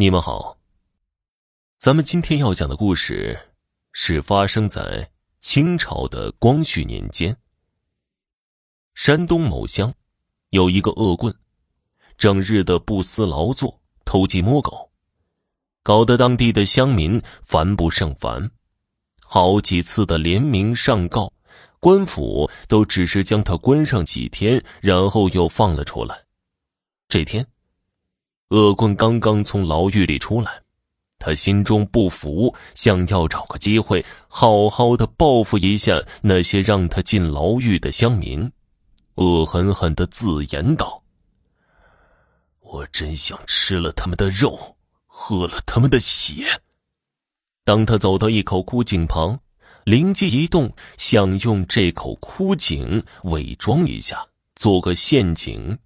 你们好，咱们今天要讲的故事是发生在清朝的光绪年间。山东某乡有一个恶棍，整日的不思劳作，偷鸡摸狗，搞得当地的乡民烦不胜烦。好几次的联名上告，官府都只是将他关上几天，然后又放了出来。这天。恶棍刚刚从牢狱里出来，他心中不服，想要找个机会好好的报复一下那些让他进牢狱的乡民，恶狠狠的自言道：“我真想吃了他们的肉，喝了他们的血。”当他走到一口枯井旁，灵机一动，想用这口枯井伪装一下，做个陷阱。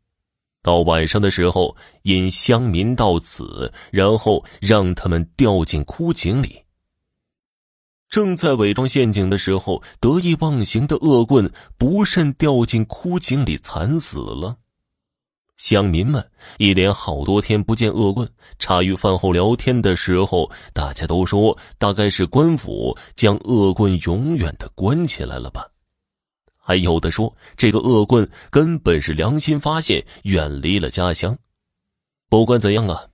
到晚上的时候，引乡民到此，然后让他们掉进枯井里。正在伪装陷阱的时候，得意忘形的恶棍不慎掉进枯井里，惨死了。乡民们一连好多天不见恶棍，茶余饭后聊天的时候，大家都说，大概是官府将恶棍永远的关起来了吧。还有的说，这个恶棍根本是良心发现，远离了家乡。不管怎样啊，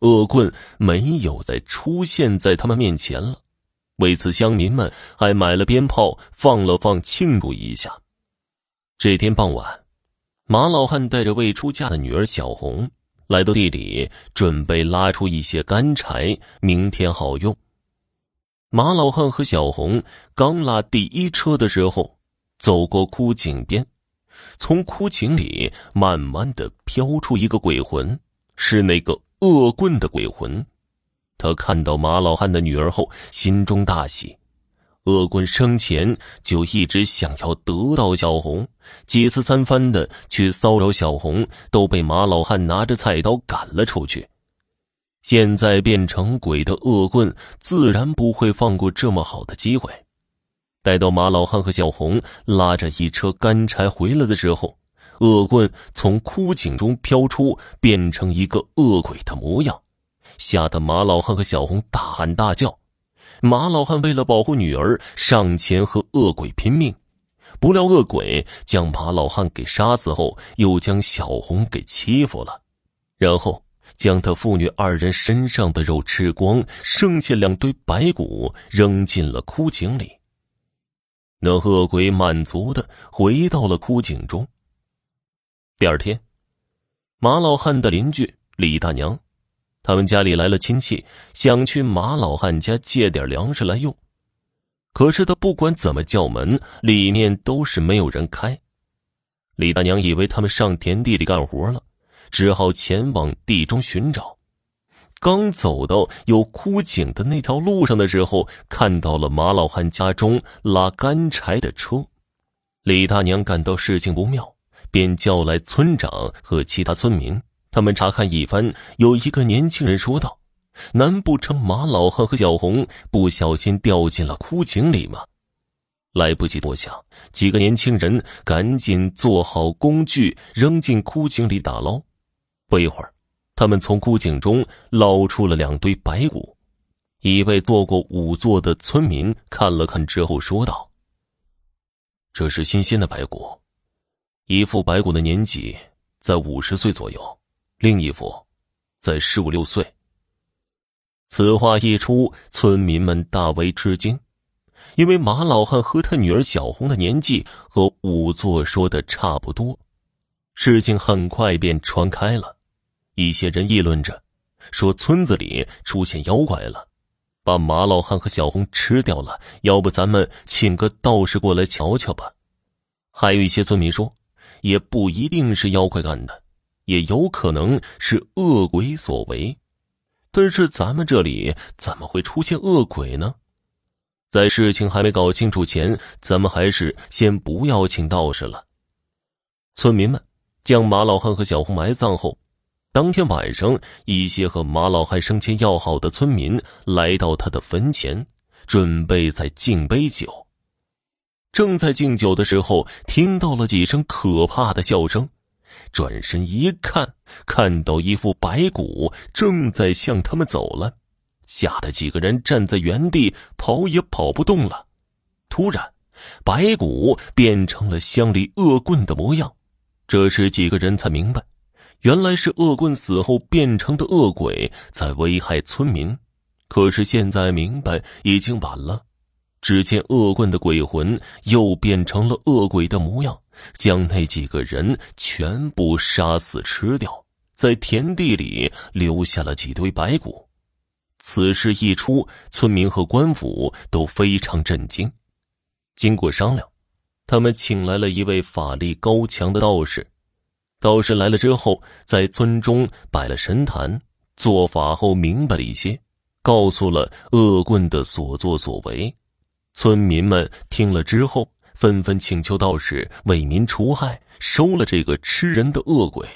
恶棍没有再出现在他们面前了。为此，乡民们还买了鞭炮，放了放，庆祝一下。这天傍晚，马老汉带着未出嫁的女儿小红来到地里，准备拉出一些干柴，明天好用。马老汉和小红刚拉第一车的时候。走过枯井边，从枯井里慢慢的飘出一个鬼魂，是那个恶棍的鬼魂。他看到马老汉的女儿后，心中大喜。恶棍生前就一直想要得到小红，几次三番的去骚扰小红，都被马老汉拿着菜刀赶了出去。现在变成鬼的恶棍，自然不会放过这么好的机会。待到马老汉和小红拉着一车干柴回来的时候，恶棍从枯井中飘出，变成一个恶鬼的模样，吓得马老汉和小红大喊大叫。马老汉为了保护女儿，上前和恶鬼拼命，不料恶鬼将马老汉给杀死后，又将小红给欺负了，然后将他父女二人身上的肉吃光，剩下两堆白骨扔进了枯井里。那恶鬼满足的回到了枯井中。第二天，马老汉的邻居李大娘，他们家里来了亲戚，想去马老汉家借点粮食来用，可是他不管怎么叫门，里面都是没有人开。李大娘以为他们上田地里干活了，只好前往地中寻找。刚走到有枯井的那条路上的时候，看到了马老汉家中拉干柴的车。李大娘感到事情不妙，便叫来村长和其他村民。他们查看一番，有一个年轻人说道：“难不成马老汉和小红不小心掉进了枯井里吗？”来不及多想，几个年轻人赶紧做好工具，扔进枯井里打捞。不一会儿。他们从枯井中捞出了两堆白骨，一位做过仵作的村民看了看之后说道：“这是新鲜的白骨，一副白骨的年纪在五十岁左右，另一副在十五六岁。”此话一出，村民们大为吃惊，因为马老汉和他女儿小红的年纪和仵作说的差不多，事情很快便传开了。一些人议论着，说村子里出现妖怪了，把马老汉和小红吃掉了。要不咱们请个道士过来瞧瞧吧？还有一些村民说，也不一定是妖怪干的，也有可能是恶鬼所为。但是咱们这里怎么会出现恶鬼呢？在事情还没搞清楚前，咱们还是先不要请道士了。村民们将马老汉和小红埋葬后。当天晚上，一些和马老汉生前要好的村民来到他的坟前，准备在敬杯酒。正在敬酒的时候，听到了几声可怕的笑声，转身一看，看到一副白骨正在向他们走了，吓得几个人站在原地，跑也跑不动了。突然，白骨变成了乡里恶棍的模样。这时，几个人才明白，原来是恶棍死后变成的恶鬼在危害村民。可是现在明白已经晚了。只见恶棍的鬼魂又变成了恶鬼的模样，将那几个人全部杀死吃掉，在田地里留下了几堆白骨。此事一出，村民和官府都非常震惊。经过商量，他们请来了一位法力高强的道士。道士来了之后，在村中摆了神坛，做法后明白了一些，告诉了恶棍的所作所为。村民们听了之后，纷纷请求道士为民除害，收了这个吃人的恶鬼。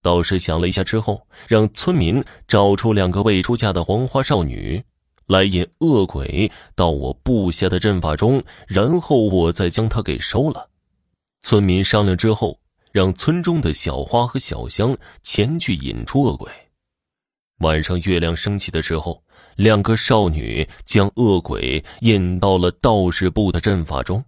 道士想了一下之后，让村民找出两个未出嫁的黄花少女。来引恶鬼到我布下的阵法中，然后我再将他给收了。村民商量之后，让村中的小花和小香前去引出恶鬼。晚上月亮升起的时候，两个少女将恶鬼引到了道士布的阵法中。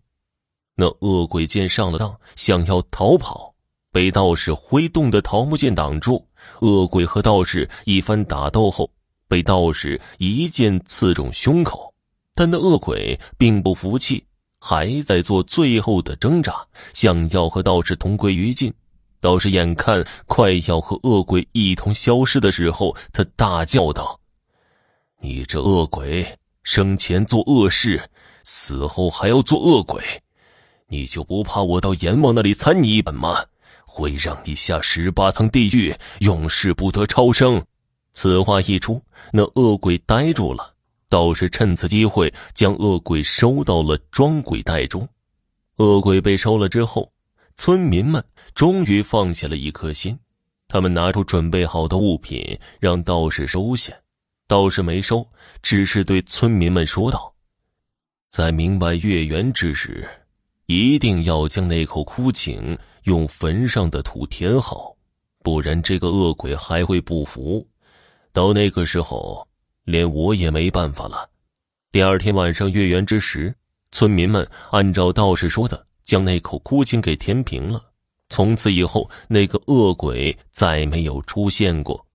那恶鬼见上了当，想要逃跑，被道士挥动的桃木剑挡住。恶鬼和道士一番打斗后。被道士一剑刺中胸口，但那恶鬼并不服气，还在做最后的挣扎，想要和道士同归于尽。道士眼看快要和恶鬼一同消失的时候，他大叫道：“你这恶鬼，生前做恶事，死后还要做恶鬼，你就不怕我到阎王那里参你一本吗？会让你下十八层地狱，永世不得超生。”此话一出，那恶鬼呆住了。道士趁此机会将恶鬼收到了装鬼袋中。恶鬼被收了之后，村民们终于放下了一颗心。他们拿出准备好的物品，让道士收下。道士没收，只是对村民们说道：“在明白月圆之时，一定要将那口枯井用坟上的土填好，不然这个恶鬼还会不服。”到那个时候，连我也没办法了。第二天晚上月圆之时，村民们按照道士说的，将那口枯井给填平了。从此以后，那个恶鬼再没有出现过。